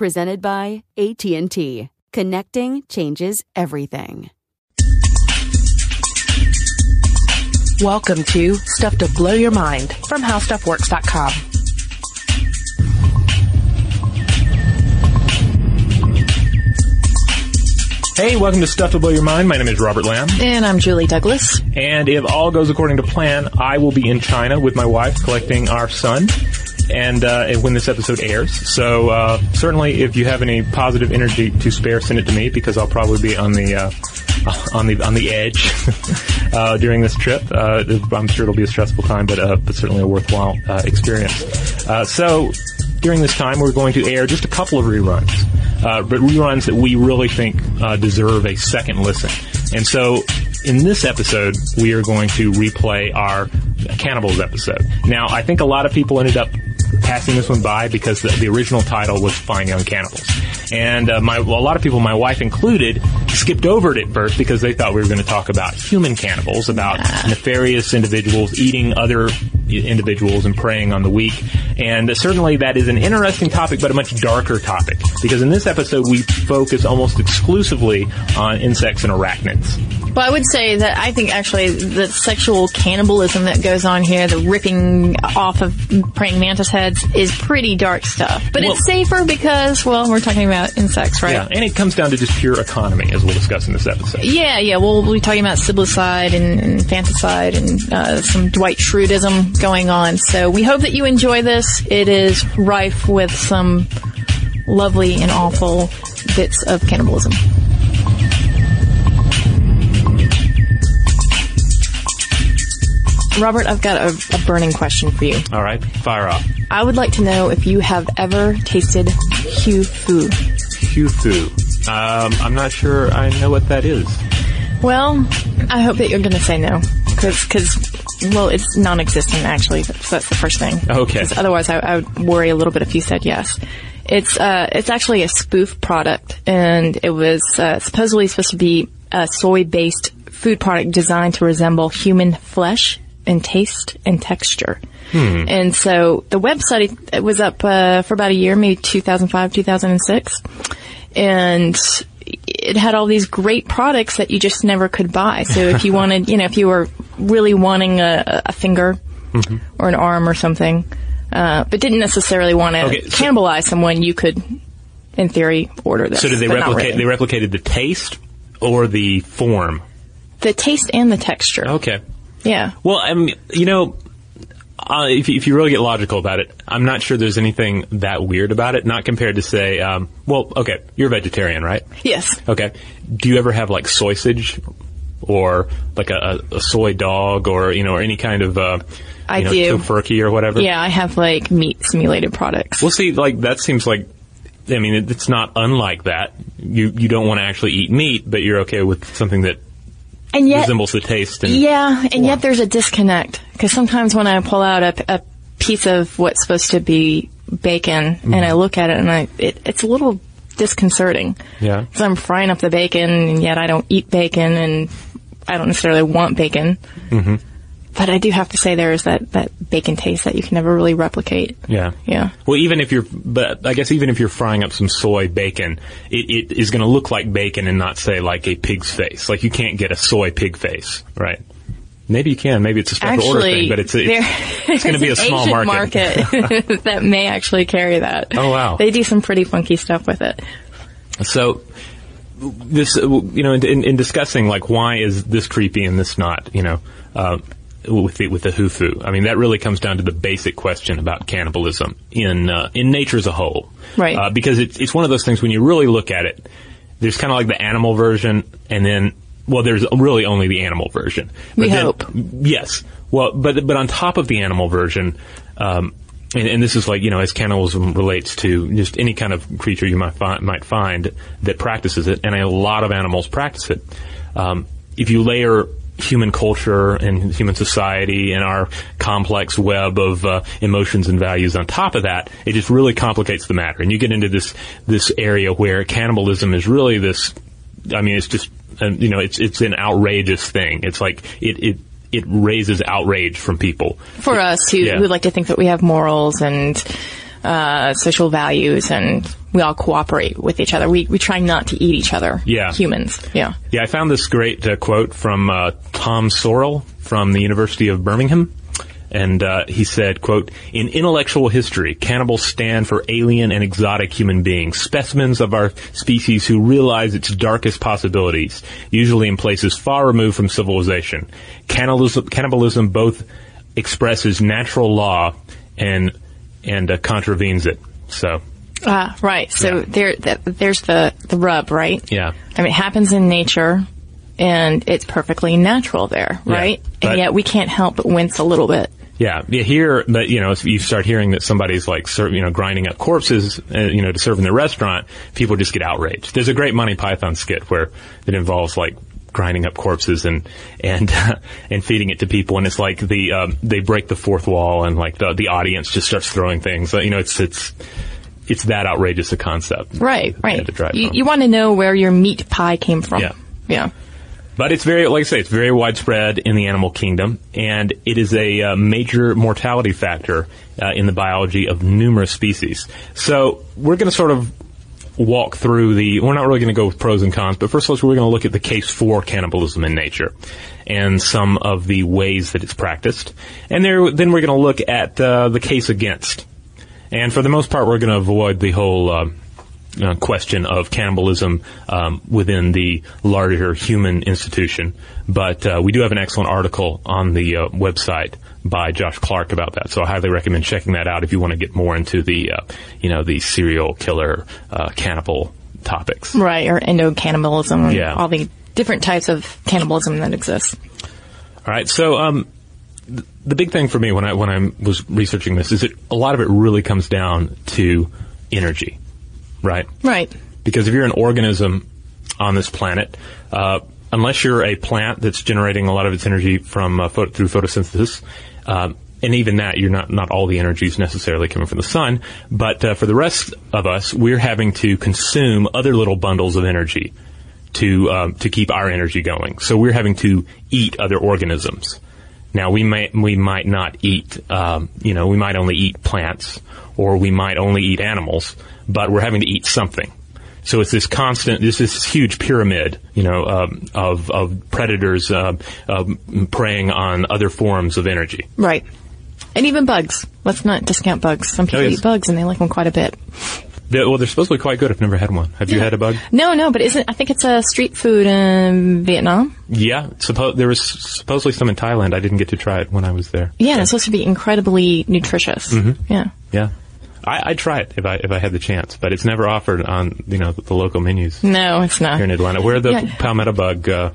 presented by AT&T. Connecting changes everything. Welcome to Stuff to Blow Your Mind from HowStuffWorks.com. Hey, welcome to Stuff to Blow Your Mind. My name is Robert Lamb. And I'm Julie Douglas. And if all goes according to plan, I will be in China with my wife collecting our son and uh, when this episode airs. So uh, certainly, if you have any positive energy to spare, send it to me because I'll probably be on the uh, on the on the edge uh, during this trip. Uh, I'm sure it'll be a stressful time, but uh, but certainly a worthwhile experience. so during this time, we're going to air just a couple of reruns, but reruns that we really think deserve a second listen. And so in this episode, we are going to replay our Cannibals episode. Now, I think a lot of people ended up passing this one by because the, the original title was Fine Young Cannibals. And uh, my, well, a lot of people, my wife included, skipped over it at first because they thought we were going to talk about human cannibals, about yeah. nefarious individuals eating other individuals and preying on the weak. And certainly that is an interesting topic, but a much darker topic. Because in this episode, we focus almost exclusively on insects and arachnids. Well, I would say that I think actually the sexual cannibalism that goes on here, the ripping off of praying mantis heads, is pretty dark stuff. But well, it's safer because, well, we're talking about insects, right? Yeah, and it comes down to just pure economy, as we'll discuss in this episode. Yeah, yeah. We'll be talking about siblicide and, and infanticide and uh, some Dwight Schrudism going on. So we hope that you enjoy this. It is rife with some lovely and awful bits of cannibalism. Robert, I've got a, a, burning question for you. All right, fire off. I would like to know if you have ever tasted Hufu. Hu Fu. Um, I'm not sure I know what that is. Well, I hope that you're going to say no. Because, because, well, it's non-existent actually. So that's the first thing. Okay. Otherwise, I, I, would worry a little bit if you said yes. It's, uh, it's actually a spoof product, and it was uh, supposedly supposed to be a soy-based food product designed to resemble human flesh in taste and texture. Hmm. And so the website was up uh, for about a year, maybe 2005, 2006. And it had all these great products that you just never could buy. So if you wanted, you know, if you were really wanting a, a finger mm-hmm. or an arm or something, uh, but didn't necessarily want to okay, so cannibalize someone, you could, in theory, order this. So did they replicate? Really. They replicated the taste or the form The taste and the texture. Okay. Yeah. Well, I mean, you know, uh, if, if you really get logical about it, I'm not sure there's anything that weird about it. Not compared to say, um, well, okay, you're a vegetarian, right? Yes. Okay. Do you ever have like sausage or like a, a, soy dog or you know or any kind of uh, I know, do. tofurkey or whatever? Yeah, I have like meat simulated products. Well, see, like that seems like. I mean, it, it's not unlike that. You you don't want to actually eat meat, but you're okay with something that and yet, resembles the taste. And, yeah, and yet there's a disconnect because sometimes when I pull out a, a piece of what's supposed to be bacon Mm-hmm. and I look at it and I it, it's a little disconcerting. Yeah. because I'm frying up the bacon and yet I don't eat bacon and I don't necessarily want bacon. Mm-hmm. But I do have to say there is that, that bacon taste that you can never really replicate. Yeah. Yeah. Well, even if you're, but I guess even if you're frying up some soy bacon, it, it is going to look like bacon and not say like a pig's face. Like you can't get a soy pig face, right? Maybe you can. Maybe it's a special order thing, but it's, it's, it's going to be a small Asian market. that may actually carry that. Oh, wow. They do some pretty funky stuff with it. So this, you know, in, in discussing like why is this creepy and this not, you know, uh, with the, with the hufu. I mean, that really comes down to the basic question about cannibalism in uh, in nature as a whole, Right. Uh, because it's it's one of those things when you really look at it, there's kind of like the animal version, and then well, there's really only the animal version. We then- hope. Yes. Well, but but on top of the animal version, um, and, and this is like you know as cannibalism relates to just any kind of creature you might find, might find that practices it, and a lot of animals practice it. Um, if you layer human culture and human society and our complex web of uh, emotions and values on top of that, it just really complicates the matter, and you get into this this area where cannibalism is really this. I mean, it's just you know, it's it's an outrageous thing. It's like it it it raises outrage from people. For us who, Yeah. who like to think that we have morals and uh, social values and we all cooperate with each other. We, we try not to eat each other. Yeah. Humans. Yeah. Yeah, I found this great uh, quote from uh, Tom Sorell from the University of Birmingham. And uh, he said, quote, In intellectual history, cannibals stand for alien and exotic human beings, specimens of our species who realize its darkest possibilities, usually in places far removed from civilization. Cannibalism, cannibalism both expresses natural law and and uh, contravenes it. So, Ah, right. So Yeah. there, that, there's the, the rub, right? yeah. I mean, it happens in nature and it's perfectly natural there, Yeah, right? but- and yet we can't help but wince a little bit. Yeah, yeah. Here, but you know, if you start hearing that somebody's like, serve, you know, grinding up corpses, uh, you know, to serve in the restaurant, people just get outraged. There's a great Monty Python skit where it involves like grinding up corpses and and and feeding it to people, and it's like the um, they break the fourth wall, and like the the audience just starts throwing things. You know, it's it's it's that outrageous a concept. Right, right. You, you want to know where your meat pie came from. Yeah. Yeah. But it's very, like I say, it's very widespread in the animal kingdom, and it is a uh, major mortality factor uh, in the biology of numerous species. So we're going to sort of walk through the. We're not really going to go with pros and cons, but first of all, we're going to look at the case for cannibalism in nature and some of the ways that it's practiced, and there, then we're going to look at uh, the case against. And for the most part, we're going to avoid the whole. Uh, uh, question of cannibalism um, within the larger human institution. But uh, we do have an excellent article on the uh, website by Josh Clark about that. So I highly recommend checking that out if you want to get more into the, uh, you know, the serial killer uh, cannibal topics. Right. Or endocannibalism. and Yeah. All the different types of cannibalism that exists. All right. So um, th- the big thing for me when I when I was researching this is that a lot of it really comes down to energy, right? Right. Because if you're an organism on this planet, uh, unless you're a plant that's generating a lot of its energy from uh, pho- through photosynthesis, um, and even that, you're not not all the energy is necessarily coming from the sun. But uh, for the rest of us, we're having to consume other little bundles of energy to um, to keep our energy going. So we're having to eat other organisms. Now we might we might not eat um, you know we might only eat plants or we might only eat animals, but we're having to eat something. So it's this constant, this this huge pyramid, you know, um, of of predators uh, um, preying on other forms of energy. Right. And even bugs. Let's not discount bugs. Some people Oh, yes. eat bugs and they like them quite a bit. They're, well, they're supposed to be quite good. I've never had one. Have you had a bug? No, no, but isn't I think it's a street food in Vietnam. Yeah. Suppo- there was supposedly some in Thailand. I didn't get to try it when I was there. Yeah, it's supposed to be incredibly nutritious. Mm-hmm. Yeah. Yeah. I, I'd try it if I if I had the chance, but it's never offered on you know the, the local menus No, it's not. here in Atlanta. Where are the Yeah. palmetto bug uh,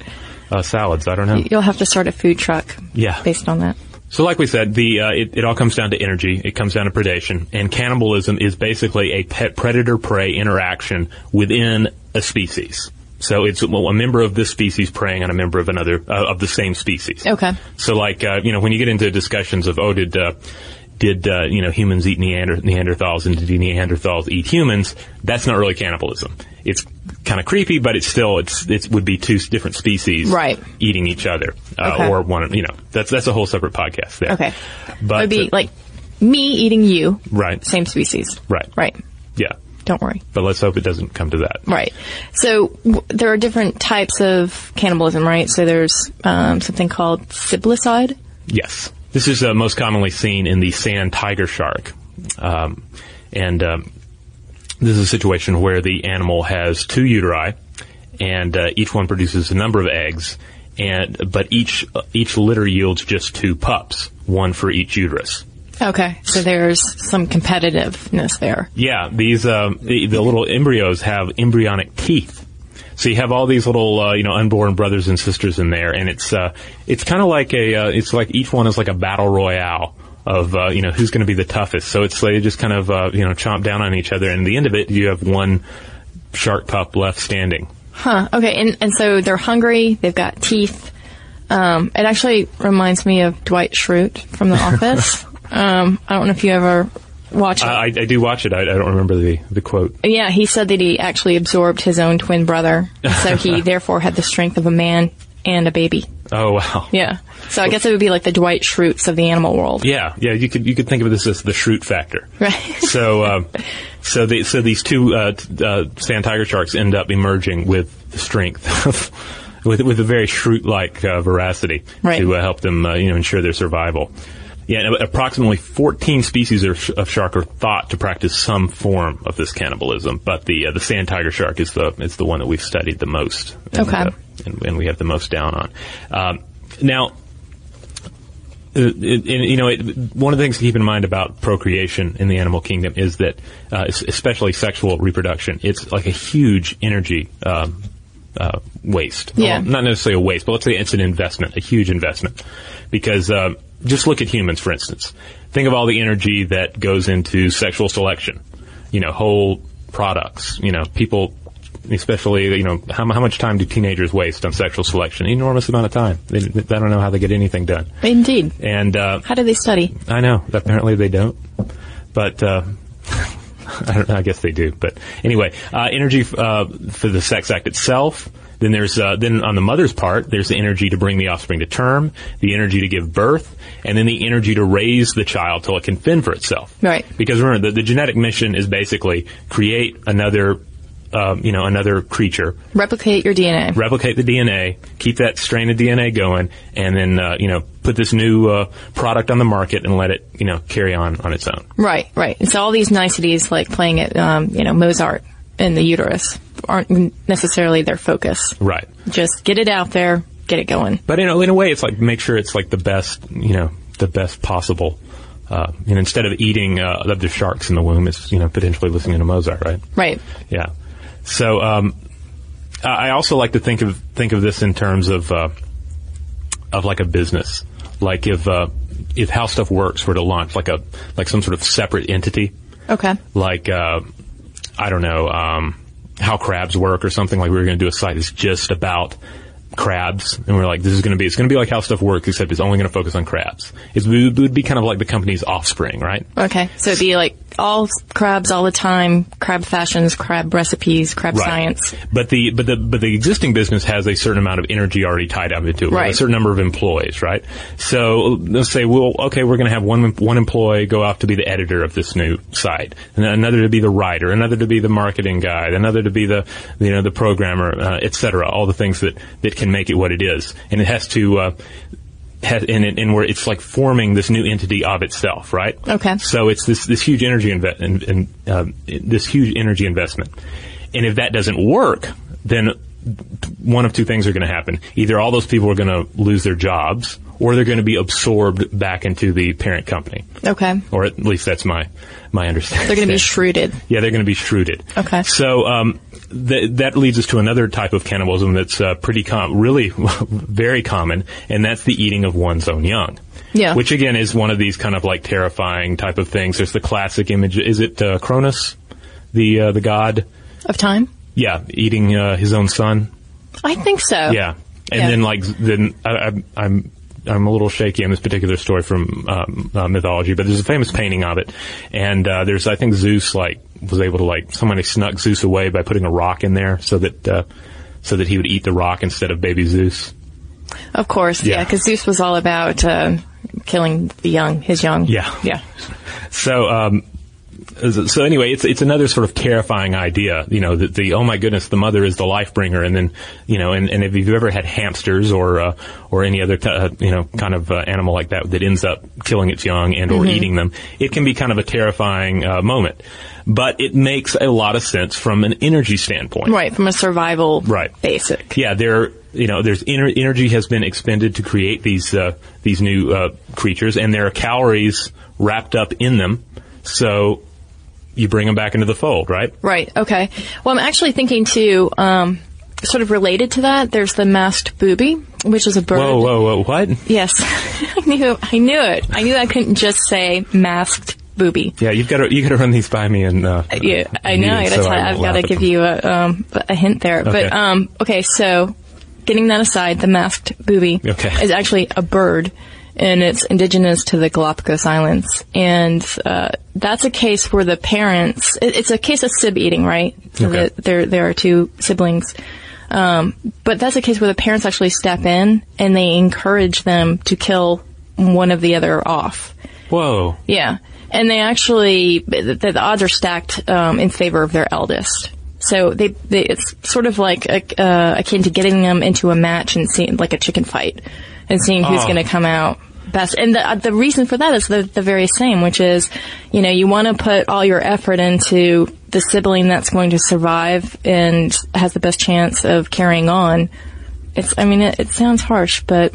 uh, salads? I don't know. You'll have to start a food truck. Yeah. Based on that. So, like we said, the uh, it, it all comes down to energy. It comes down to predation, and cannibalism is basically a pet predator prey interaction within a species. So it's well, a member of this species preying on a member of another uh, of the same species. Okay. So, like uh, you know, when you get into discussions of oh, did uh, did uh, you know humans eat Neander- Neanderthals and did Neanderthals eat humans? That's not really cannibalism. It's kind of creepy, but it's still it's it would be two different species Right. eating each other, uh, Okay. or one. You know, that's that's a whole separate podcast. There. Okay. but It'd be uh, like me eating you, right, same species. right, Right. yeah. Don't worry. But let's hope it doesn't come to that. Right. So w- there are different types of cannibalism, right? So there's um, something called siblicide. Yes. This is uh, most commonly seen in the sand tiger shark. Um, and um, this is a situation where the animal has two uteri, and uh, each one produces a number of eggs, and but each each litter yields just two pups, one for each uterus. Okay. So there's some competitiveness there. Yeah, these um, the, the little embryos have embryonic teeth. So you have all these little, uh, you know, unborn brothers and sisters in there, and it's uh, it's kind of like a, uh, it's like each one is like a battle royale of, uh, you know, who's going to be the toughest. So it's they just kind of, uh, you know, chomp down on each other, and at the end of it, you have one shark pup left standing. Huh. Okay. And and so they're hungry. They've got teeth. Um, it actually reminds me of Dwight Schrute from The Office. um, I don't know if you ever watch it. I, I, do watch it. I, I don't remember the the quote. yeah, he said that he actually absorbed his own twin brother, so he therefore had the strength of a man and a baby. Oh wow. Yeah. So I guess it would be like the Dwight Schrutes of the animal world. Yeah, yeah. You could you could think of this as the Schrute factor. Right. So, um, so they, so these two uh, t- uh, sand tiger sharks end up emerging with the strength of, with with a very Schrute-like uh, veracity Right. to uh, help them, uh, you know, ensure their survival. Yeah, approximately 14 species of, shark are thought to practice some form of this cannibalism, but the uh, the sand tiger shark is the is the one that we've studied the most. And, Okay. uh, and, and we have the most down on. Um, now, uh, it, and, you know, it, one of the things to keep in mind about procreation in the animal kingdom is that, uh, especially sexual reproduction, it's like a huge energy um, uh, waste. Yeah. Well, not necessarily a waste, but let's say it's an investment, a huge investment. Because um, just look at humans, for instance. Think of all the energy that goes into sexual selection. You know, whole products. You know, people especially you know how, how much time do teenagers waste on sexual selection? Enormous amount of time. They, they don't know how they get anything done. Indeed. And uh, How do they study? I know apparently they don't, but uh, I, don't, I guess they do. But anyway, uh, energy uh, for the sex act itself. Then there's uh, then on the mother's part, there's the energy to bring the offspring to term, the energy to give birth, and then the energy to raise the child till it can fend for itself. Right. Because remember, the, the genetic mission is basically create another, um, you know, another creature Replicate your DNA. replicate the DNA, keep that strain of DNA going, and then uh, you know put this new uh, product on the market and let it you know carry on on its own. Right, right. So all these niceties, like playing it, um, you know, Mozart in the uterus, aren't necessarily their focus. Right. Just get it out there, get it going. But in a, in a way, it's like make sure it's like the best you know the best possible. Uh, and instead of eating uh, the sharks in the womb, it's you know potentially listening to Mozart, right? Right. Yeah. So um, I I also like to think of think of this in terms of uh, of like a business. Like if uh, if How Stuff Works were to launch like a like some sort of separate entity, Okay. like uh, I don't know um, how crabs work or something. Like we were going to do a site that's just about crabs, and we're like, this is going to be it's going to be like How Stuff Works, except it's only going to focus on crabs. It's, it would be kind of like the company's offspring, right? Okay. So it'd be like all crabs all the time, crab fashions, crab recipes, crab Right. science. But the but the but the existing business has a certain amount of energy already tied up into it. Right. A certain number of employees, right? So let's say, well, okay, we're going to have one one employee go off to be the editor of this new site, and another to be the writer, another to be the marketing guy, another to be the you know the programmer, uh, et cetera. All the things that that can make it what it is, and it has to. Uh, has, and, it- and where it's like forming this new entity of itself, right? Okay. So it's this this huge energy inve- in, in, um, this huge energy investment, and if that doesn't work, then one of two things are going to happen: either all those people are going to lose their jobs, or they're going to be absorbed back into the parent company, Okay. or at least that's my my understanding. They're going to be Schruted. Yeah, they're going to be Schruted. Okay. So um, th- that leads us to another type of cannibalism that's uh, pretty com- really very common, and that's the eating of one's own young. Yeah. Which again is one of these kind of like terrifying type of things. There's the classic image. Is it uh, Cronus, the uh, the god? Of time? Yeah, eating uh, his own son. I think so. Yeah, and Yeah. then like then I, I, I'm I'm a little shaky on this particular story from um, uh, mythology, but there's a famous painting of it, and uh, there's I think Zeus like was able to like somebody snuck Zeus away by putting a rock in there so that uh, so that he would eat the rock instead of baby Zeus. Of course. Yeah. Yeah, because Zeus was all about uh, killing the young, his young. Yeah. Yeah. So, um, so anyway, it's it's another sort of terrifying idea, you know, that the oh my goodness, the mother is the life bringer, and then you know, and, and if you've ever had hamsters or uh, or any other t- uh, you know kind of uh, animal like that that ends up killing its young and or eating them, it can be kind of a terrifying uh, moment. But it makes a lot of sense from an energy standpoint. Right, from a survival Right. basic. Yeah, there, you know, there's ener- energy has been expended to create these uh, these new uh, creatures, and there are calories wrapped up in them. So you bring them back into the fold, right? Right. Okay. Well, I'm actually thinking too, um, sort of related to that. There's the masked booby, which is a bird. Whoa, whoa, whoa! What? Yes, I knew. I knew it. I knew I couldn't just say masked booby. Yeah, you've got to you got to run these by me and. Uh, Yeah, I know. meeting, That's so why I I've got to give them. you a, um, a hint there. Okay. But um, okay, so getting that aside, the masked booby Okay. is actually a bird, and it's indigenous to the Galapagos Islands. And uh, that's a case where the parents. It, it's a case of sib eating, right? So Okay. that there there are two siblings. Um, but that's a case where the parents actually step in and they encourage them to kill one of the other off. Whoa! Yeah, and they actually the, the odds are stacked um, in favor of their eldest. So they, they it's sort of like uh, akin to getting them into a match and seeing like a chicken fight and seeing who's Oh. going to come out best. And the uh, the reason for that is the the very same, which is you know you want to put all your effort into the sibling that's going to survive and has the best chance of carrying on. It's I mean it, it sounds harsh, but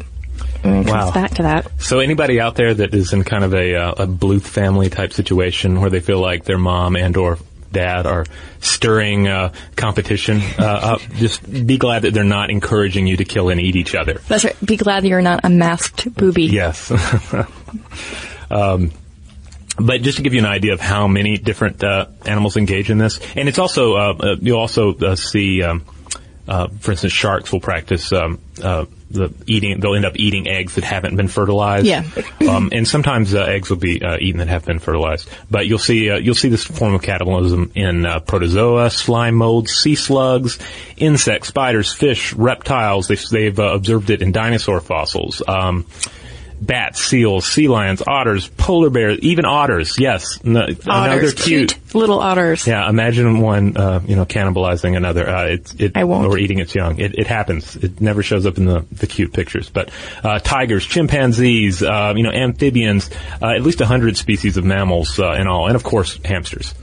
I mean, it comes Wow. back to that. So anybody out there that is in kind of a uh, a Bluth family type situation where they feel like their mom and or dad are stirring uh, competition uh, up, just be glad that they're not encouraging you to kill and eat each other. That's right. Be glad that you're not a masked booby. Yes. um, but just to give you an idea of how many different uh, animals engage in this, and it's also uh, uh, you'll also uh, see, um, uh, for instance, sharks will practice um, uh, the eating. They'll end up eating eggs that haven't been fertilized. Yeah. um, and sometimes uh, eggs will be uh, eaten that have been fertilized. But you'll see uh, you'll see this form of cannibalism in uh, protozoa, slime molds, sea slugs, insects, spiders, fish, reptiles. They've, they've uh, observed it in dinosaur fossils. Um, bats, seals, sea lions, otters, polar bears, even otters. Yes, no, I know they're Otters, cute. little otters. Yeah, imagine one, uh, you know, cannibalizing another. Uh, it, it, I won't. Or eating its young. It, it happens. It never shows up in the, the cute pictures. But uh, tigers, chimpanzees, uh, you know, amphibians, uh, at least a hundred species of mammals uh, in all, and of course hamsters.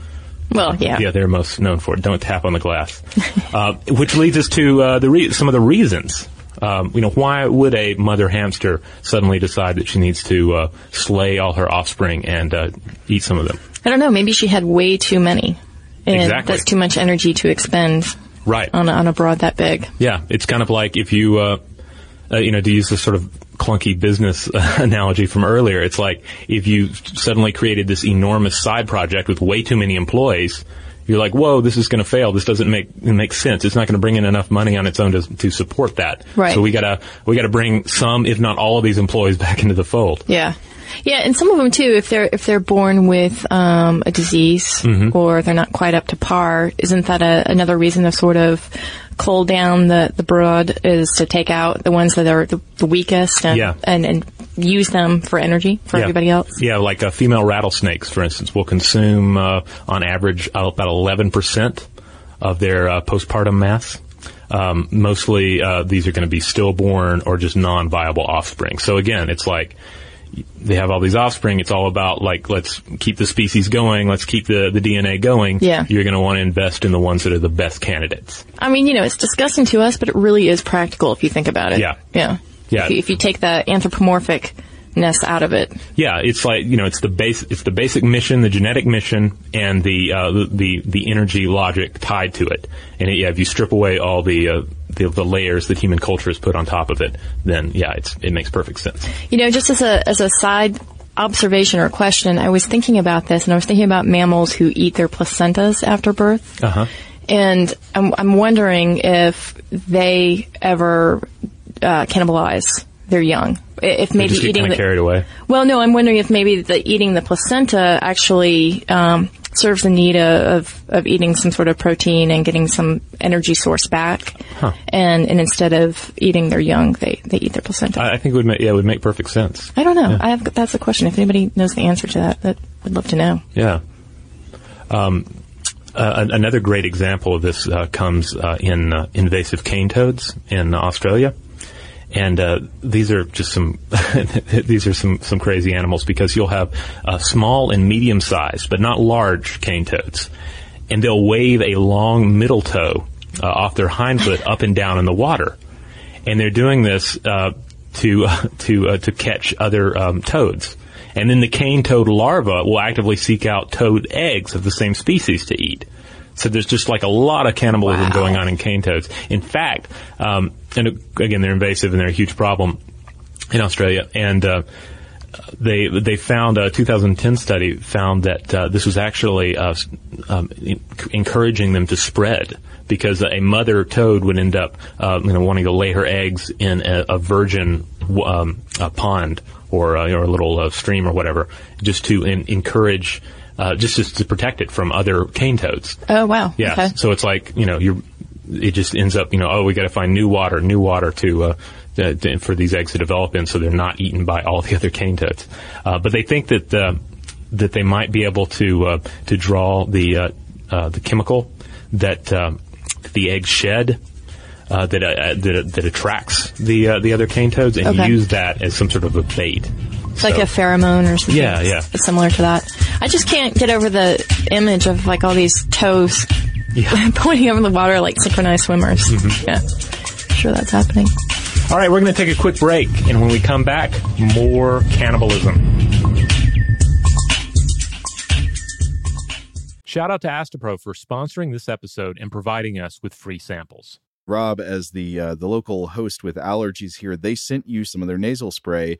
Well, yeah. Yeah, they're most known for it. Don't tap on the glass. uh, which leads us to uh, the re- some of the reasons. Um, you know, why would a mother hamster suddenly decide that she needs to uh, slay all her offspring and uh, eat some of them? I don't know. Maybe she had way too many. And Exactly. that's too much energy to expend Right. on a, on a broad that big. Yeah, it's kind of like if you, uh, uh, you know, to use this sort of clunky business analogy from earlier, it's like if you suddenly created this enormous side project with way too many employees, you're like, whoa, this is going to fail. This doesn't make make sense. It's not going to bring in enough money on its own to to support that. Right. So we gotta we gotta bring some, if not all, of these employees back into the fold. Yeah. Yeah, and some of them too, if they're if they're born with um, a disease Mm-hmm. or they're not quite up to par, isn't that a, another reason to sort of cull down the the brood is to take out the ones that are the, the weakest and, Yeah. and and use them for energy for Yeah. everybody else? Yeah, like uh, female rattlesnakes, for instance, will consume uh, on average about 11% of their uh, postpartum mass. Um, mostly, uh, these are going to be stillborn or just non-viable offspring. So again, it's like they have all these offspring. It's all about like let's keep the species going. Let's keep the the DNA going. Yeah. You're going to want to invest in the ones that are the best candidates. I mean, you know, it's disgusting to us, but it really is practical if you think about it. Yeah. Yeah. Yeah. If you, if you take the anthropomorphic ness out of it. Yeah, it's like you know, it's the base, it's the basic mission, the genetic mission, and the uh, the, the the energy logic tied to it. And it, yeah, if you strip away all the, uh, the the layers that human culture has put on top of it, then yeah, it's it makes perfect sense. You know, just as a as a side observation or question, I was thinking about this, and I was thinking about mammals who eat their placentas after birth. Uh huh. And I'm, I'm wondering if they ever uh, cannibalize their young. If maybe eating the, carried away. well, no, I'm wondering if maybe the eating the placenta actually um, serves the need of of eating some sort of protein and getting some energy source back, and and instead of eating their young, they they eat their placenta. I, I think it would make yeah, it would make perfect sense. I don't know. I have that's a question. If anybody knows the answer to that, that would love to know. Yeah. Um, uh, another great example of this uh, comes uh, in uh, invasive cane toads in Australia. And uh, these are just some these are some some crazy animals because you'll have uh, small and medium sized, but not large cane toads, and they'll wave a long middle toe uh, off their hind foot up and down in the water, and they're doing this uh, to to uh, to catch other um, toads. And then the cane toad larva will actively seek out toad eggs of the same species to eat. So there's just like a lot of cannibalism going on in cane toads. In fact, um, and again, they're invasive and they're a huge problem in Australia. And uh, they they found a 2010 study found that uh, this was actually uh, um, encouraging them to spread because a mother toad would end up uh, you know wanting to lay her eggs in a, a virgin um, a pond or, uh, or a little uh, stream or whatever just to en- encourage uh, just, just to protect it from other cane toads. Oh wow. Yeah. Okay. So it's like you know you're. It just ends up you know oh we got to find new water new water to. Uh, to- to- for these eggs to develop in, so they're not eaten by all the other cane toads. Uh, but they think that uh, that they might be able to uh, to draw the uh, uh, the chemical that uh, the eggs shed uh, that, uh, that that attracts the uh, the other cane toads, and Okay. use that as some sort of a bait. It's like a pheromone or something. Yeah, yeah. It's similar to that. I just can't get over the image of like all these toes Yeah. pointing over the water like synchronized swimmers. Mm-hmm. Yeah. Sure that's happening. All right, we're going to take a quick break, and when we come back, more cannibalism. Shout out to Astepro for sponsoring this episode and providing us with free samples. Rob, as the uh, the local host with allergies here, they sent you some of their nasal spray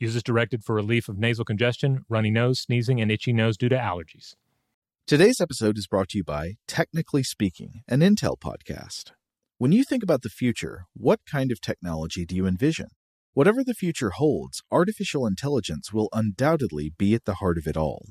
Use as directed for relief of nasal congestion, runny nose, sneezing, and itchy nose due to allergies. Today's episode is brought to you by Technically Speaking, an Intel podcast. When you think about the future, what kind of technology do you envision? Whatever the future holds, artificial intelligence will undoubtedly be at the heart of it all.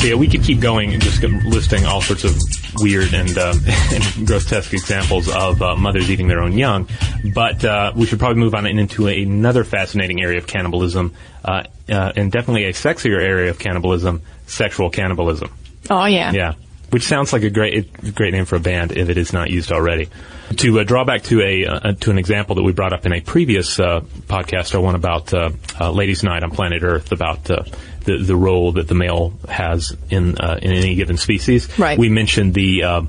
So yeah, we could keep going and just listing all sorts of weird and, um, and grotesque examples of uh, mothers eating their own young, but uh, we should probably move on into another fascinating area of cannibalism, uh, uh and definitely a sexier area of cannibalism: sexual cannibalism. Oh yeah, yeah. Which sounds like a great, great name for a band if it is not used already. To uh, draw back to a uh, to an example that we brought up in a previous podcast, or one about Ladies' Night on Planet Earth, about the, the role that the male has in uh, in any given species. Right. We mentioned the uh,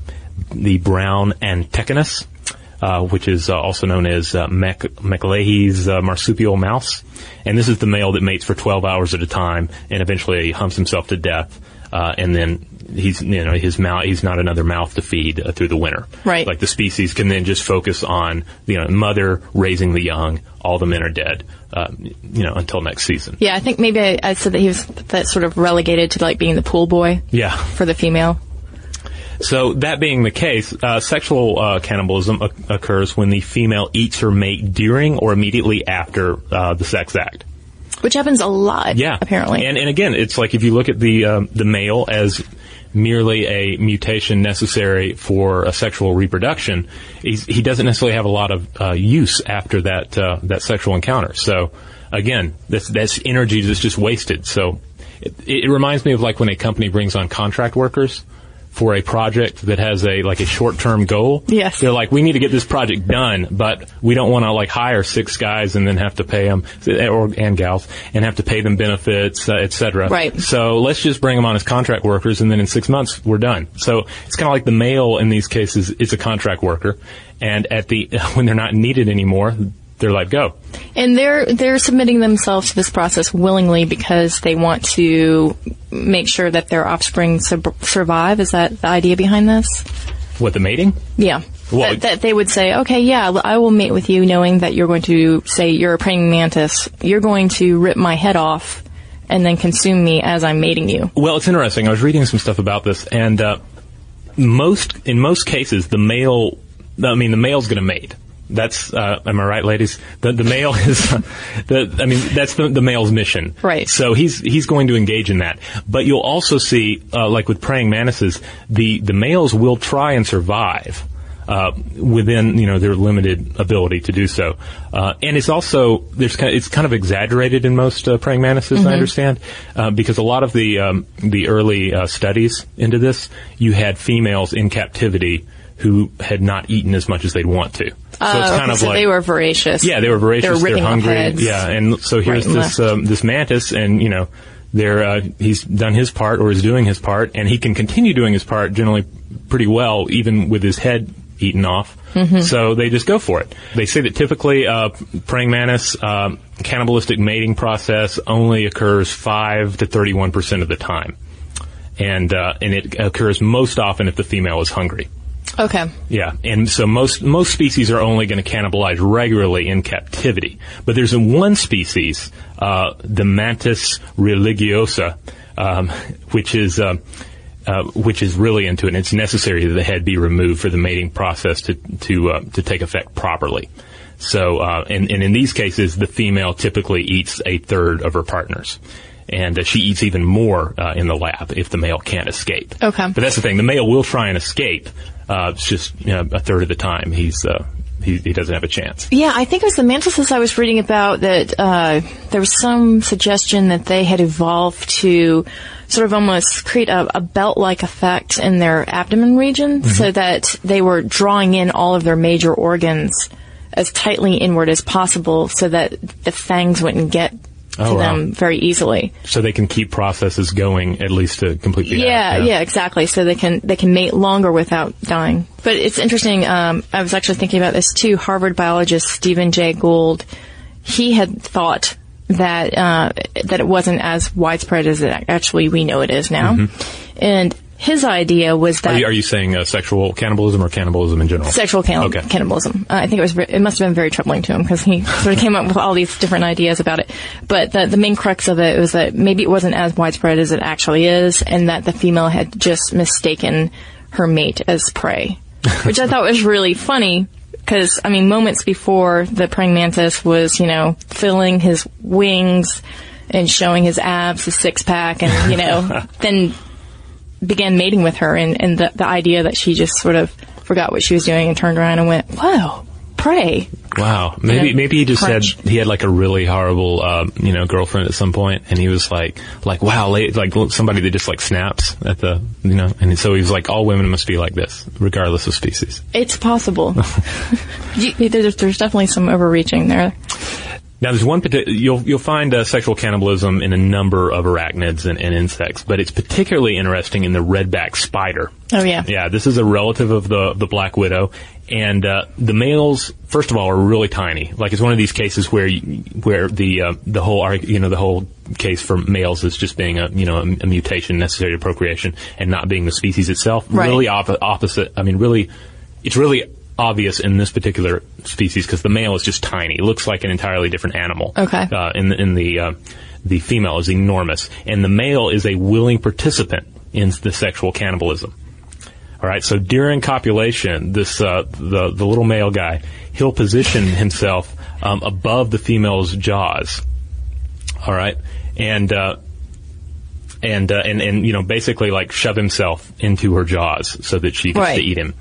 the brown antechinus, uh, which is uh, also known as uh, uh, marsupial mouse, and this is the male that mates for 12 hours at a time and eventually humps himself to death, uh, and then he's you know his mouth he's not another mouth to feed uh, through the winter. Right. Like the species can then just focus on you know mother raising the young. All the men are dead. Uh, you know until next season. Yeah, I think maybe I, I, said that he was that sort of relegated to like being the pool boy. Yeah. For the female. So that being the case, uh, sexual uh, cannibalism occurs when the female eats her mate during or immediately after uh, the sex act which happens a lot. Yeah, apparently. And and again, it's like if you look at the um, the male as merely a mutation necessary for a sexual reproduction, he doesn't necessarily have a lot of uh, use after that uh, that sexual encounter. So again, that's that's energy that's just wasted. So it, it reminds me of like when a company brings on contract workers for a project that has a like a short term goal. Yes. They're like, we need to get this project done, but we don't want to like hire six guys and then have to pay them or and gals and have to pay them benefits, uh, etc. Right. So let's just bring them on as contract workers, and then in six months we're done. So it's kind of like the male in these cases is a contract worker, and at the when they're not needed anymore, they're let go. And they're they're submitting themselves to this process willingly because they want to make sure that their offspring sub- survive. Is that the idea behind this? What the mating? Yeah. Well, that, that, they would say, okay, yeah, I will mate with you, knowing that you're going to say you're a praying mantis. You're going to rip my head off and then consume me as I'm mating you. Well, it's interesting. I was reading some stuff about this, and uh, most in most cases, the male, I mean, the male's going to mate That's uh, am I right, ladies? The the male is the I mean that's the, the male's mission. Right. So he's he's going to engage in that. But you'll also see, uh, like with praying mantises, the the males will try and survive. Uh, within you know their limited ability to do so, uh, and it's also there's kind of, it's kind of exaggerated in most uh, praying mantises, I understand, uh, because a lot of the um, the early uh, studies into this, you had females in captivity who had not eaten as much as they'd want to. So it's Oh, kind of so like they were voracious. yeah, they were voracious. They off hungry. Yeah, and so here's Right and this um, this mantis, and you know, they're uh, he's done his part or is doing his part, and he can continue doing his part generally pretty well, even with his head eaten off. Mm-hmm. So they just go for it. They say that typically, uh, praying mantis um, cannibalistic mating process only occurs five to thirty-one percent of the time, and uh, and it occurs most often if the female is hungry. Okay. Yeah, and so most most species are only going to cannibalize regularly in captivity. But there's one species, uh, the Mantis religiosa, um, which is uh, uh, which is really into it. And it's necessary that the head be removed for the mating process to to uh, to take effect properly. So, uh, and, and in these cases, the female typically eats a third of her partners. And uh, she eats even more uh, in the lab if the male can't escape. Okay. But that's the thing. The male will try and escape. Uh, it's just you know, a third of the time he's uh, he, he doesn't have a chance. Yeah, I think it was the mantises I was reading about that uh, there was some suggestion that they had evolved to sort of almost create a, a belt-like effect in their abdomen region so that they were drawing in all of their major organs as tightly inward as possible so that the fangs wouldn't get to Oh, wow. them very easily. So they can keep processes going at least to complete the Yeah, act, yeah, exactly. So they can they can mate longer without dying. But it's interesting. Um, I was actually thinking about this too. Harvard biologist Stephen Jay Gould, he had thought that uh, that it wasn't as widespread as it actually we know it is now, and his idea was that. Are you, are you saying uh, sexual cannibalism or cannibalism in general? sexual canni- Okay. cannibalism. Uh, I think it was. It must have been very troubling to him because he sort of came up with all these different ideas about it. But the the main crux of it was that maybe it wasn't as widespread as it actually is, and that the female had just mistaken her mate as prey, which I thought was really funny. Because I mean, moments before the praying mantis was, you know, filling his wings and showing his abs, his six pack, and you know, then began mating with her and, and the, the idea that she just sort of forgot what she was doing and turned around and went, whoa, pray. Wow. Maybe Yeah. maybe he just Crunch. said he had like a really horrible um, you know girlfriend at some point, and he was like like wow like somebody that just like snaps at the you know, and so he was like all women must be like this regardless of species. It's possible. you, there's, there's definitely some overreaching there. Now, there's one you'll you'll find uh, sexual cannibalism in a number of arachnids and, and insects, but it's particularly interesting in the redback spider. Oh yeah. Yeah, this is a relative of the the black widow, and uh, the males, first of all, are really tiny. Like it's one of these cases where you, where the uh, the whole you know the whole case for males is just being a you know a, a mutation necessary to procreation and not being the species itself. Right. Really op- opposite. I mean, really, it's really obvious in this particular species because the male is just tiny. It looks like an entirely different animal. Okay. Uh, in the, in the uh, the female is enormous, and the male is a willing participant in the sexual cannibalism. All right. So during copulation, this uh, the the little male guy he'll position himself um, above the female's jaws. All right, and uh, and uh, and and you know basically like shove himself into her jaws so that she gets Right. to eat him.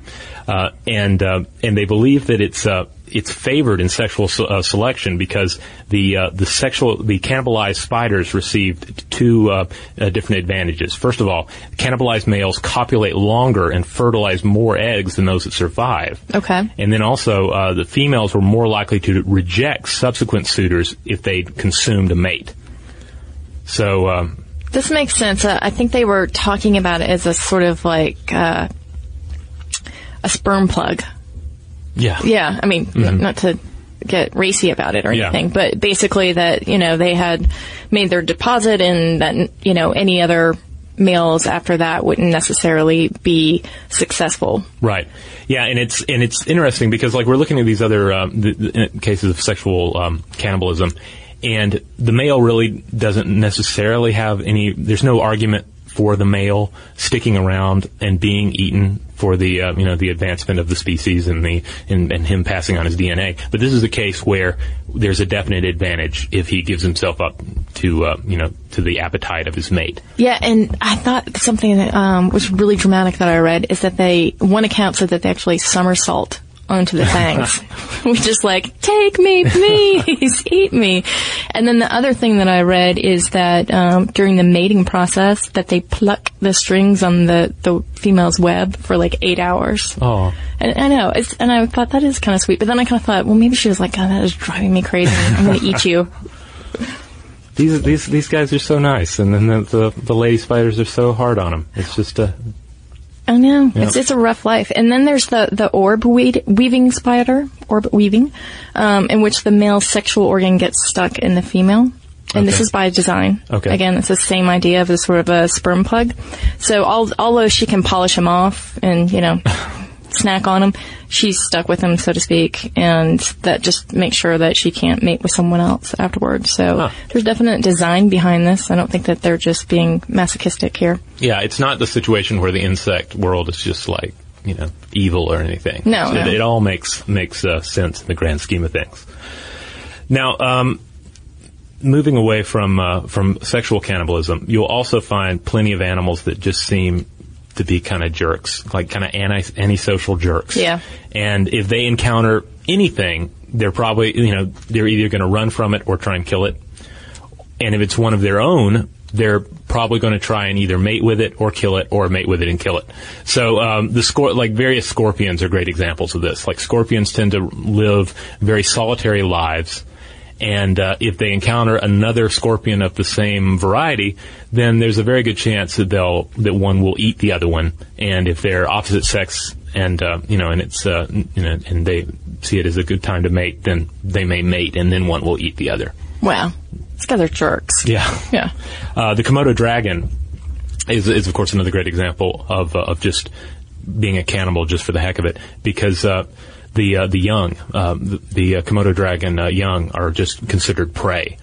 Uh, and uh, and they believe that it's uh, it's favored in sexual se- uh, selection because the uh, the sexual the cannibalized spiders received two uh, uh, different advantages. First of all, cannibalized males copulate longer and fertilize more eggs than those that survive. Okay. And then also, uh, the females were more likely to reject subsequent suitors if they consumed a mate. So, um, This makes sense. Uh, I think they were talking about it as a sort of like uh, a sperm plug. yeah. Yeah, I mean, n- not to get racy about it or Yeah. anything, but basically that, you know, they had made their deposit and that, you know, any other males after that wouldn't necessarily be successful. Right. Yeah, and it's and it's interesting because like we're looking at these other um, the, the cases of sexual um, cannibalism, and the male really doesn't necessarily have any. There's no argument for the male sticking around and being eaten for the uh, you know the advancement of the species and the and, and him passing on his DNA. But this is a case where there's a definite advantage if he gives himself up to uh, you know to the appetite of his mate. Yeah, and I thought something that um, was really dramatic that I read is that they one account said that they actually somersault onto the fangs. we just like, take me, please, eat me. And then the other thing that I read is that um, during the mating process, that they pluck the strings on the the female's web for like eight hours. Oh, And I know, it's, and I thought that is kind of sweet. But then I kind of thought, well, maybe she was like, God, that is driving me crazy. I'm going to eat you. these these these guys are so nice, and then the the, the lady spiders are so hard on them. It's just a I know. It's, it's a rough life. And then there's the, the orb weed, weaving spider, orb weaving, um, in which the male sexual organ gets stuck in the female. And this is by design. Okay. Again, it's the same idea of a sort of a sperm plug. So al- although she can polish him off and, you know, snack on him, she's stuck with him, so to speak. And that just makes sure that she can't mate with someone else afterwards. So Huh. there's definite design behind this. I don't think that they're just being masochistic here. yeah. It's not the situation where the insect world is just like you know evil or anything. No, it, no. it all makes makes uh, sense in the grand scheme of things. Now, um, moving away from uh, from sexual cannibalism, you'll also find plenty of animals that just seem to be kind of jerks, like kind of anti antisocial jerks. Yeah. And if they encounter anything, they're probably you know they're either going to run from it or try and kill it. And if it's one of their own, they're probably going to try and either mate with it or kill it or mate with it and kill it. So um, the scor- like various scorpions are great examples of this. Like scorpions tend to live very solitary lives. And uh, if they encounter another scorpion of the same variety, then there's a very good chance that they'll that one will eat the other one. And if they're opposite sex, and uh, you know, and it's uh, you know, and they see it as a good time to mate, then they may mate, and then one will eat the other. Wow. These guys are jerks. Yeah. Yeah. Uh, the Komodo dragon is, is of course another great example of uh, of just being a cannibal just for the heck of it because uh, the uh, the young um, the, the uh, Komodo dragon uh, young are just considered prey.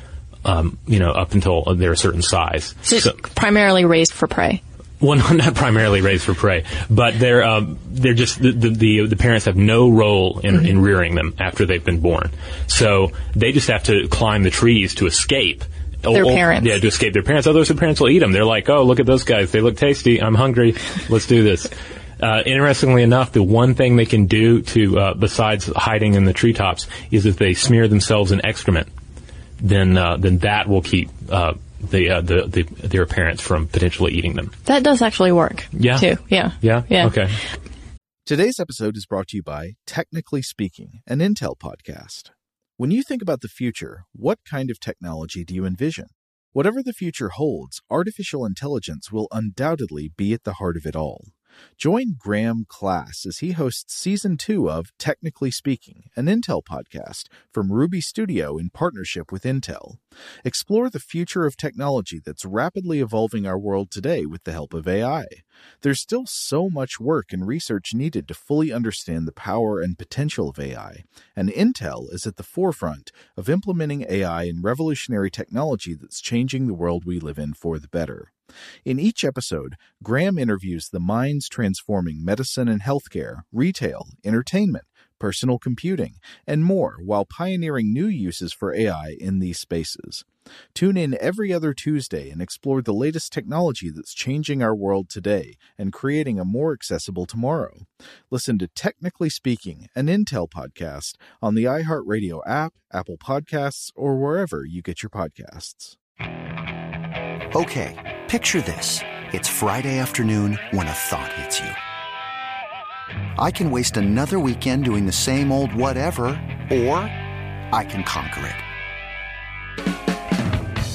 Um, you know, up until they're a certain size. So So- primarily raised for prey. well, not primarily raised for prey, but they're um, they're just the, the the the parents have no role in, in rearing them after they've been born, so they just have to climb the trees to escape. Their Oh, oh, parents. yeah, to escape their parents. Otherwise, their parents will eat them. They're like, oh, look at those guys. They look tasty. I'm hungry. Let's do this. Uh, interestingly enough, the one thing they can do to, uh, besides hiding in the treetops, is if they smear themselves in excrement, then uh, then that will keep uh, the, uh, the the their parents from potentially eating them. That does actually work. Yeah. Too. Yeah. Yeah. Yeah. Okay. Today's episode is brought to you by Technically Speaking, an Intel podcast. When you think about the future, what kind of technology do you envision? Whatever the future holds, artificial intelligence will undoubtedly be at the heart of it all. Join Graham Class as he hosts season two of Technically Speaking, an Intel podcast from Ruby Studio in partnership with Intel. Explore the future of technology that's rapidly evolving our world today with the help of AI. There's still so much work and research needed to fully understand the power and potential of AI, and Intel is at the forefront of implementing AI in revolutionary technology that's changing the world we live in for the better. In each episode, Graham interviews the minds transforming medicine and healthcare, retail, entertainment, personal computing, and more while pioneering new uses for AI in these spaces. Tune in every other Tuesday and explore the latest technology that's changing our world today and creating a more accessible tomorrow. Listen to Technically Speaking, an Intel podcast on the iHeartRadio app, Apple Podcasts, or wherever you get your podcasts. Okay, picture this. It's Friday afternoon when a thought hits you. I can waste another weekend doing the same old whatever, or I can conquer it.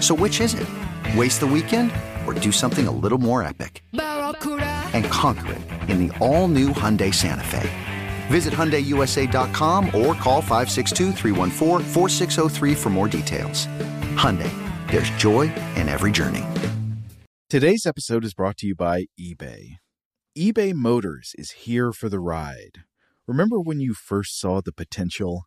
So, which is it? Waste the weekend or do something a little more epic? And conquer it in the all new Hyundai Santa Fe. Visit HyundaiUSA.com or call 562-314-4603 for more details. Hyundai, there's joy in every journey. Today's episode is brought to you by eBay. eBay Motors is here for the ride. Remember when you first saw the potential?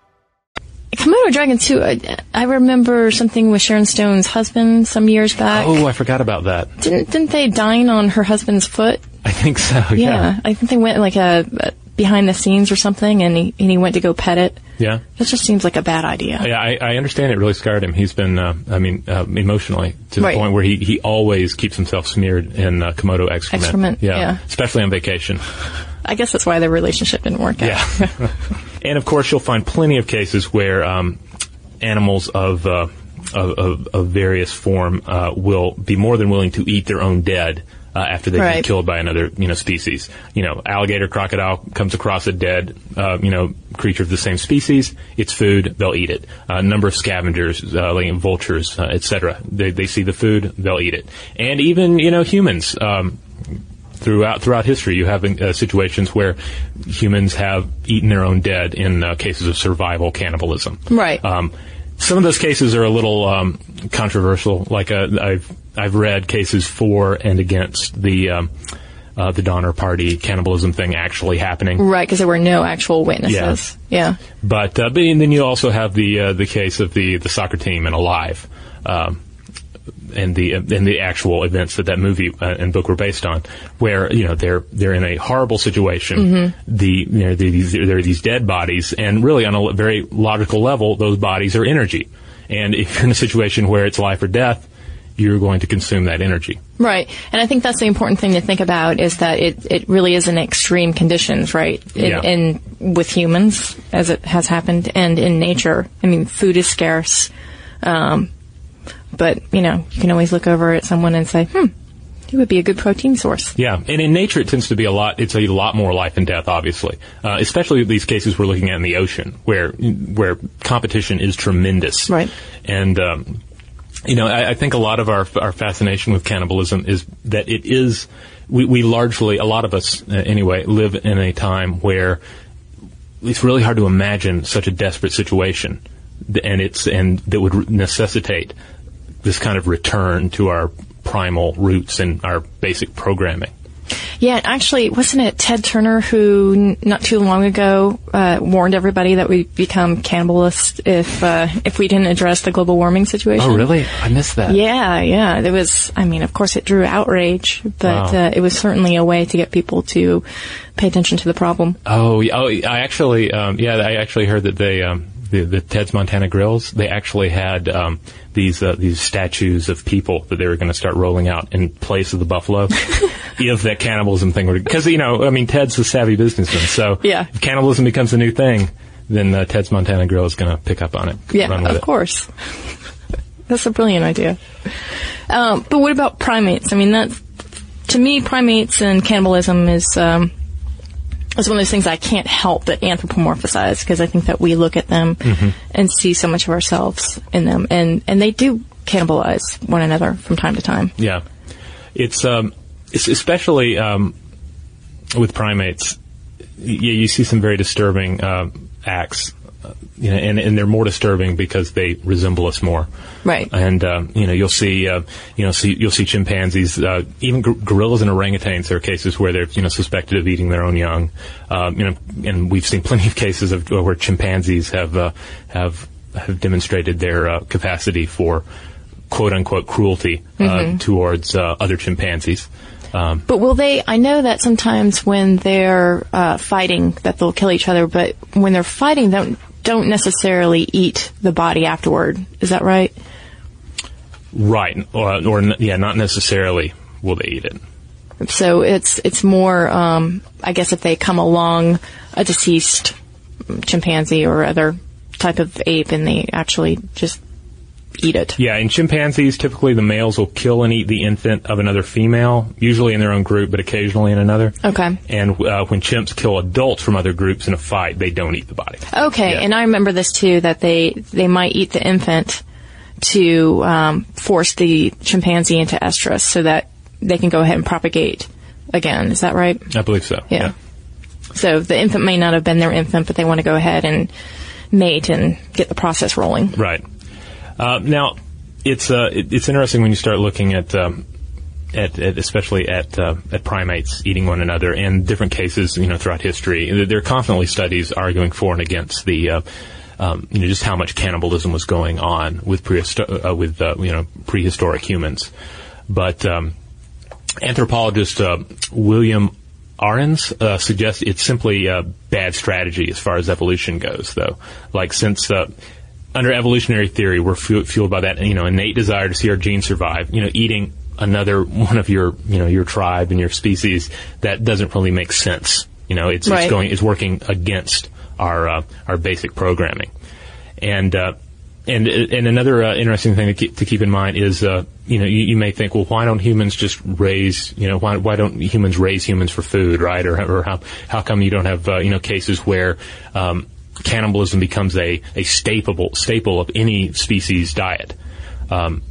Komodo Dragon 2, I, I remember something with Sharon Stone's husband some years back. Oh, I forgot about that. Didn't, didn't they dine on her husband's foot? I think so. Yeah. Yeah. I think they went like a, a behind the scenes or something and he, and he went to go pet it. Yeah. That just seems like a bad idea. Yeah, I, I understand it really scarred him. He's been, uh, I mean, uh, emotionally to the Right. point where he, he always keeps himself smeared in uh, Komodo excrement. Excrement, yeah. especially on vacation. I guess that's why their relationship didn't work out. Yeah. and of course, you'll find plenty of cases where um, animals of, uh, of, of, of various form uh, will be more than willing to eat their own dead. Uh, after they've been killed by another, you know, species, you know, alligator, crocodile comes across a dead, uh, you know, creature of the same species. It's food; they'll eat it. A number of scavengers, uh, like vultures, uh, etc. They they see the food, they'll eat it. And even you know humans. Um, throughout throughout history, you have uh, situations where humans have eaten their own dead in uh, cases of survival cannibalism. Right. Um, some of those cases are a little um, controversial. Like uh, I've I've read cases for and against the um, uh, the Donner Party cannibalism thing actually happening. Right, because there were no actual witnesses. Yeah. But, uh, but then you also have the uh, the case of the, the soccer team and Alive, um, and the and the actual events that that movie uh, and book were based on, where you know they're they're in a horrible situation. The you know these there are these dead bodies, and really on a very logical level, those bodies are energy. And if you're in a situation where it's life or death, you're going to consume that energy. Right. And I think that's the important thing to think about is that it, it really is in extreme conditions, right? In, Yeah. in with humans, as it has happened, and in nature. I mean, food is scarce. Um, but, you know, you can always look over at someone and say, hmm, he would be a good protein source. Yeah, and in nature it tends to be a lot. It's a lot more life and death, obviously. Uh, especially these cases we're looking at in the ocean, where where competition is tremendous. Right. And um, you know, I, I think a lot of our our fascination with cannibalism is that it is. We, we largely, a lot of us uh, anyway, live in a time where it's really hard to imagine such a desperate situation, and it's and that would necessitate this kind of return to our primal roots and our basic programming. Yeah, actually, wasn't it Ted Turner who n- not too long ago uh, warned everybody that we'd become cannibalists if uh, if we didn't address the global warming situation? Oh, really? I missed that. Yeah, yeah. It was, I mean, of course it drew outrage, but Wow. uh, it was certainly a way to get people to pay attention to the problem. Oh, yeah, oh, I actually, um, yeah, I actually heard that they, um, the, the Ted's Montana Grills, they actually had um, these uh, these statues of people that they were going to start rolling out in place of the buffalo. if that cannibalism thing were, because you know, I mean, Ted's a savvy businessman, so Yeah. if cannibalism becomes a new thing, then uh, Ted's Montana Grill is going to pick up on it. Yeah, of it. course. That's a brilliant idea. Um, but what about primates? I mean, that to me, primates and cannibalism is um, it's one of those things I can't help but anthropomorphize because I think that we look at them and see so much of ourselves in them, and and they do cannibalize one another from time to time. Yeah, it's um, it's especially um, with primates. You, you see some very disturbing um acts, uh, you know, and and they're more disturbing because they resemble us more. Right. And um, you know, you'll see, uh, you know, see, you'll see chimpanzees, uh, even gor- gorillas and orangutans. There are cases where they're, you know, suspected of eating their own young. Um, you know, and we've seen plenty of cases of where chimpanzees have uh, have have demonstrated their uh, capacity for quote unquote cruelty uh, towards uh, other chimpanzees. Um, But will they? I know that sometimes when they're uh, fighting, that they'll kill each other. But when they're fighting, don't don't necessarily eat the body afterward. Is that right? right, or, or yeah, not necessarily will they eat it. So it's it's more, um, I guess, if they come along a deceased chimpanzee or other type of ape, and they actually just eat it. Yeah, in chimpanzees, typically the males will kill and eat the infant of another female, usually in their own group, but occasionally in another. Okay. And uh, when chimps kill adults from other groups in a fight, they don't eat the body. Okay, Yeah. and I remember this too that they they might eat the infant to um, force the chimpanzee into estrus so that they can go ahead and propagate again. Is that right? I believe so. Yeah. So the infant may not have been their infant, but they want to go ahead and mate and get the process rolling. Right. Uh, now, it's uh, it, it's interesting when you start looking at. Um, at, at especially at uh, at primates eating one another, and different cases, you know, throughout history, There- are constantly studies arguing for and against the, uh, um, you know, just how much cannibalism was going on with prehisto- uh, with uh, you know prehistoric humans. But um, anthropologist uh, William Arens uh, suggests it's simply a bad strategy as far as evolution goes, though. Like since under evolutionary theory, we're fu- fueled by that you know innate desire to see our genes survive. You know, eating another one of your you know your tribe and your species that doesn't really make sense. You know, it's, Right. it's going it's working against our uh, our basic programming, and. Uh, and and another uh, interesting thing to keep, to keep in mind is, uh, you know, you, you may think, well, why don't humans just raise, you know, why why don't humans raise humans for food, right? Or or how how come you don't have, uh, you know, cases where um, cannibalism becomes a a staple staple of any species diet? Um,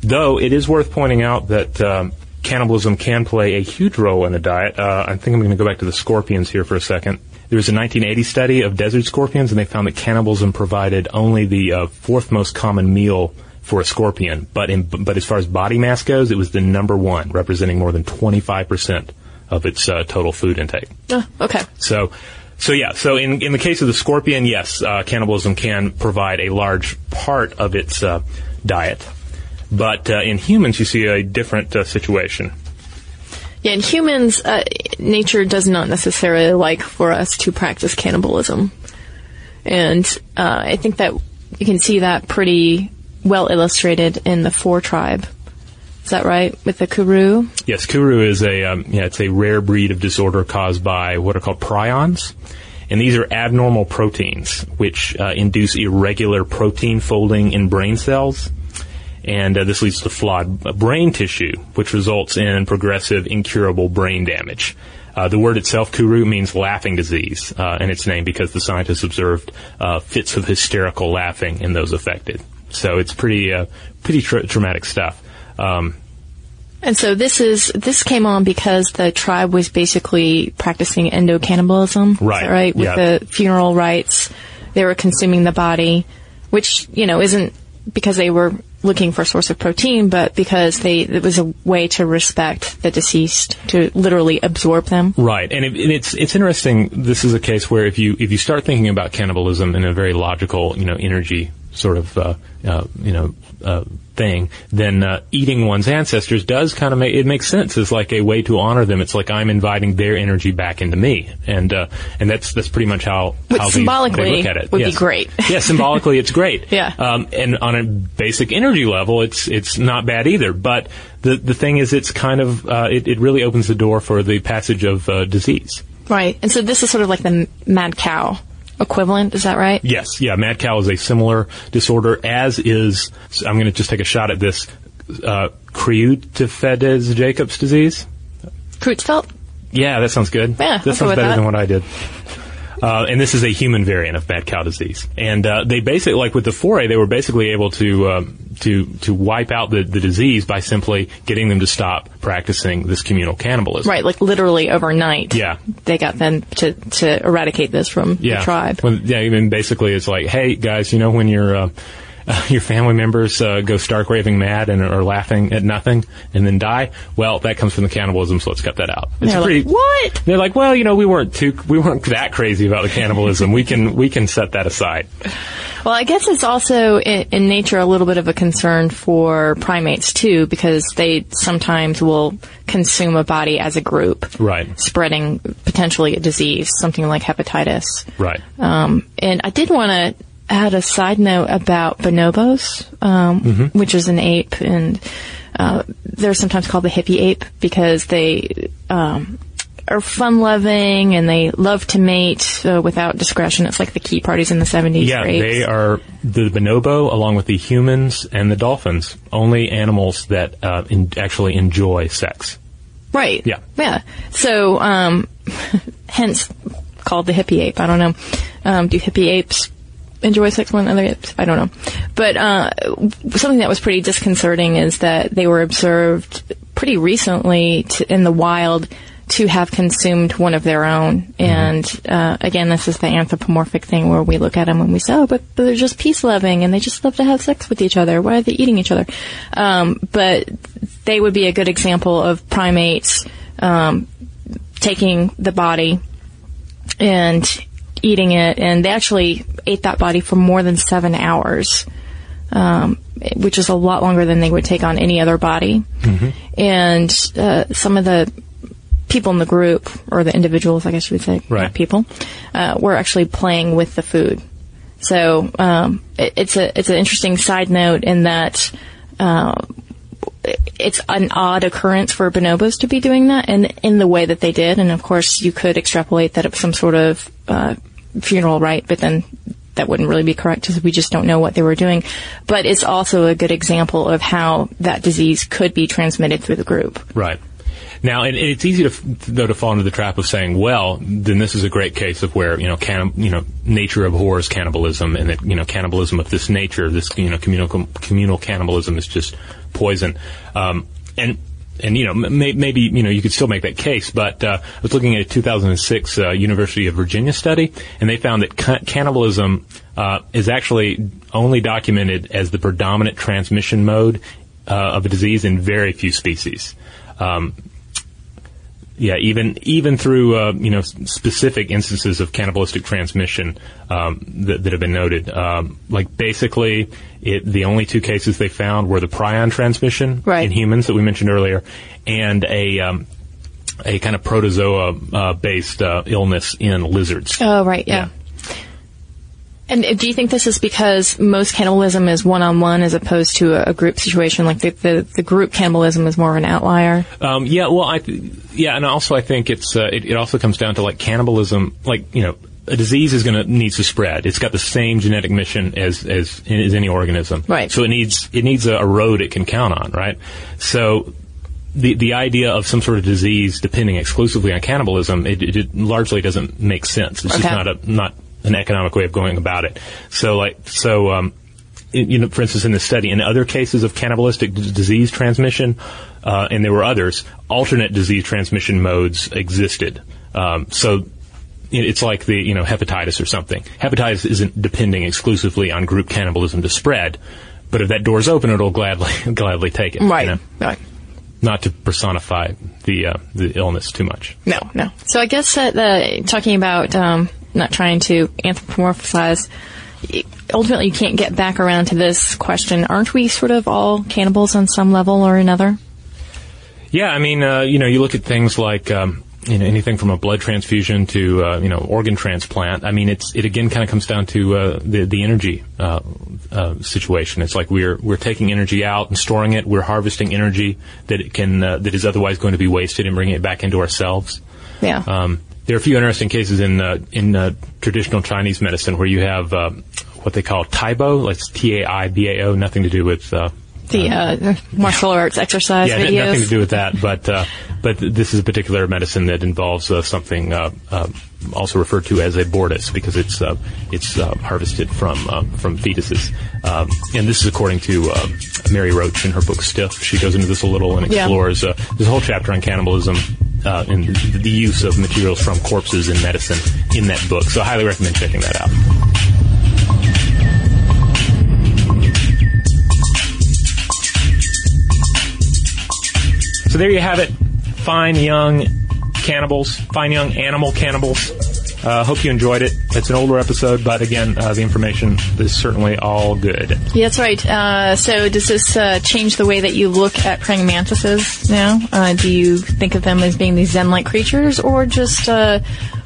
though it is worth pointing out that um, cannibalism can play a huge role in a diet. Uh, I think I'm going to go back to the scorpions here for a second. There was a 1980 study of desert scorpions, and they found that cannibalism provided only the uh, fourth most common meal for a scorpion. But in, but as far as body mass goes, it was the number one, representing more than 25 percent of its uh, total food intake. Oh, okay. So, so yeah. So in in the case of the scorpion, yes, uh, cannibalism can provide a large part of its uh, diet. But uh, in humans, you see a different uh, situation. Yeah, in humans, uh, nature does not necessarily like for us to practice cannibalism. And uh, I think that you can see that pretty well illustrated in the Fore tribe. Is that right? With the Kuru? Yes, kuru is a um, yeah, it's a rare breed of disorder caused by what are called prions, and these are abnormal proteins which uh, induce irregular protein folding in brain cells, and uh, this leads to flawed uh, brain tissue, which results in progressive, incurable brain damage. Uh, the word itself, kuru, means laughing disease, uh, and it's name because the scientists observed uh, fits of hysterical laughing in those affected. So it's pretty, uh, pretty tra- traumatic stuff. Um, And so this is this came on because the tribe was basically practicing endo cannibalism, Right, Right, with yeah. the funeral rites, they were consuming the body, which you know isn't because they were looking for a source of protein, but because they it was a way to respect the deceased, to literally absorb them. Right, and, it, and it's it's interesting. This is a case where if you if you start thinking about cannibalism in a very logical, you know, energy sort of uh, uh, you know uh, thing, then uh, eating one's ancestors does kind of make it makes sense. It's like a way to honor them. It's like I'm inviting their energy back into me, and uh, and that's that's pretty much how Which how symbolically they look at it. would be great. yeah, symbolically it's great. Yeah. um, and on a basic energy level, it's it's not bad either. But the the thing is, it's kind of uh, it, it really opens the door for the passage of uh, disease. Right, and so this is sort of like the mad cow equivalent. Is that right? Yes, yeah, mad cow is a similar disorder, as is, I'm going to just take a shot at this, uh, Creutzfeldt-Jacobs disease. Creutzfeldt. Yeah, that sounds good. Yeah, that sounds better that. than what I did. Uh, and this is a human variant of mad cow disease. And uh, they basically, like with the Fore, they were basically able to um, to to wipe out the, the disease by simply getting them to stop practicing this communal cannibalism. Right, like literally overnight. Yeah. They got them to, to eradicate this from Yeah. the tribe. When, yeah, even basically, it's like, hey guys, you know when your uh, your family members uh, go stark raving mad and are laughing at nothing and then die, well, that comes from the cannibalism, so let's cut that out. It's They're pretty. like, what? They're like, well, you know, we weren't too, we weren't that crazy about the cannibalism. we can, we can set that aside. Well, I guess it's also in, in nature a little bit of a concern for primates too, because they sometimes will consume a body as a group, Right. spreading potentially a disease, something like hepatitis. Right. Um, and I did want to add a side note about bonobos, um, Mm-hmm. which is an ape, and uh, they're sometimes called the hippie ape because they um, are fun-loving and they love to mate uh, without discretion. It's like the key parties in the 70s. Yeah, they are the bonobo, along with the humans and the dolphins, only animals that uh, in, actually enjoy sex. Right. Yeah. Yeah. So, um, hence called the hippie ape. I don't know. Um, do hippie apes enjoy sex more than other apes? I don't know. But uh, something that was pretty disconcerting is that they were observed pretty recently to, in the wild to have consumed one of their own. And uh, again, this is the anthropomorphic thing where we look at them and we say, oh, but they're just peace loving and they just love to have sex with each other. Why are they eating each other? Um, but they would be a good example of primates um, taking the body and eating it, and they actually ate that body for more than seven hours, um, which is a lot longer than they would take on any other body. And uh, some of the people in the group, or the individuals, I guess you would say, Right. people, uh, were actually playing with the food. So um, it, it's a it's an interesting side note in that. Uh, it's an odd occurrence for bonobos to be doing that and in the way that they did. And of course, you could extrapolate that it was some sort of uh, funeral rite, but then that wouldn't really be correct because we just don't know what they were doing. But it's also a good example of how that disease could be transmitted through the group. Right. Now, and it's easy to, though, to fall into the trap of saying, well, then this is a great case of where, you know, can, you know, nature abhors cannibalism and that, you know, cannibalism of this nature, this, you know, communal, communal cannibalism is just poison. Um, and, and, you know, may, maybe, you know, you could still make that case, but, uh, I was looking at a 2006, uh, University of Virginia study, and they found that ca- cannibalism, uh, is actually only documented as the predominant transmission mode, uh, of a disease in very few species. Um, yeah, even even through uh, you know specific instances of cannibalistic transmission um, that, that have been noted, um, like basically, it, the only two cases they found were the prion transmission Right. in humans that we mentioned earlier, and a um, a kind of protozoa uh, based uh, illness in lizards. Oh, right, yeah. And do you think this is because most cannibalism is one-on-one as opposed to a, a group situation? Like the, the, the group cannibalism is more of an outlier? Um, yeah, well, I th- yeah, and also I think it's uh, it, it also comes down to like cannibalism, like you know. A disease is going to needs to spread. It's got the same genetic mission as, as as any organism. Right. So it needs it needs a, a road it can count on. Right. So the the idea of some sort of disease depending exclusively on cannibalism it, it, it largely doesn't make sense. It's Okay. just not a not an economic way of going about it. So like so um, in- you know, for instance, in the study, in other cases of cannibalistic d- disease transmission, uh, and there were others, alternate disease transmission modes existed. Um, so it's like the you know hepatitis or something. Hepatitis isn't depending exclusively on group cannibalism to spread, but if that door's open, it'll gladly gladly take it. you Right. know? Right. Not to personify the uh, the illness too much. No, no. So I guess that uh, talking about um, not trying to anthropomorphize, ultimately you can't get back around to this question. Aren't we sort of all cannibals on some level or another? Yeah, I mean, uh, you know, you look at things like um, you know anything from a blood transfusion to uh, you know organ transplant. I mean, it's it again kind of comes down to uh, the the energy uh, uh, situation. It's like we're we're taking energy out and storing it. We're harvesting energy that it can uh, that is otherwise going to be wasted and bringing it back into ourselves. Yeah. Um, there are a few interesting cases in uh, in uh, traditional Chinese medicine where you have uh, what they call Taibo, like T A I B A O, nothing to do with uh, The uh, martial arts exercise yeah, videos. nothing to do with that, but uh, but this is a particular medicine that involves uh, something uh, uh, also referred to as a abortus because it's uh, it's uh, harvested from uh, from fetuses, um, and this is according to uh, Mary Roach in her book Stiff. She goes into this a little and Yeah. explores uh, there's a whole chapter on cannibalism. Uh, the the use of materials from corpses in medicine in that book. So I highly recommend checking that out. So there you have it. Fine young cannibals, fine young animal cannibals. Uh, hope you enjoyed it. It's an older episode, but again, uh, the information is certainly all good. Yeah, that's right. Uh, so does this uh, change the way that you look at praying mantises now? Uh, do you think of them as being these zen-like creatures or just uh,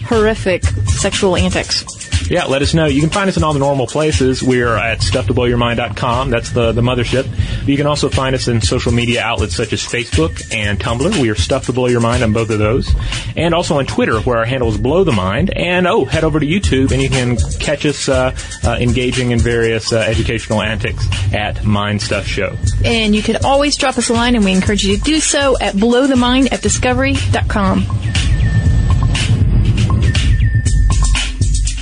horrific sexual antics? Yeah, let us know. You can find us in all the normal places. We're at stufftoblowyourmind.com. That's the, the mothership. You can also find us in social media outlets such as Facebook and Tumblr. We are Stuff to Blow Your Mind on both of those. And also on Twitter, where our handle is Blow the Mind. And, oh, head over to YouTube and you can catch us uh, uh, engaging in various uh, educational antics at Mind Stuff Show. And you can always drop us a line, and we encourage you to do so at blowthemind at discovery.com.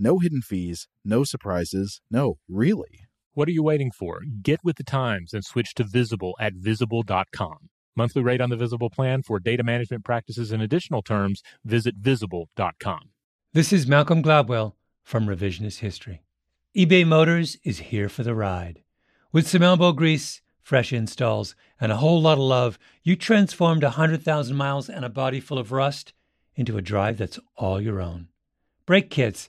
No hidden fees, no surprises, no, really. What are you waiting for? Get with the times and switch to Visible at visible.com. Monthly rate on the Visible plan for data management practices and additional terms, visit visible.com. This is Malcolm Gladwell from Revisionist History. eBay Motors is here for the ride. With some elbow grease, fresh installs, and a whole lot of love, you transformed 100,000 miles and a body full of rust into a drive that's all your own. Brake kits,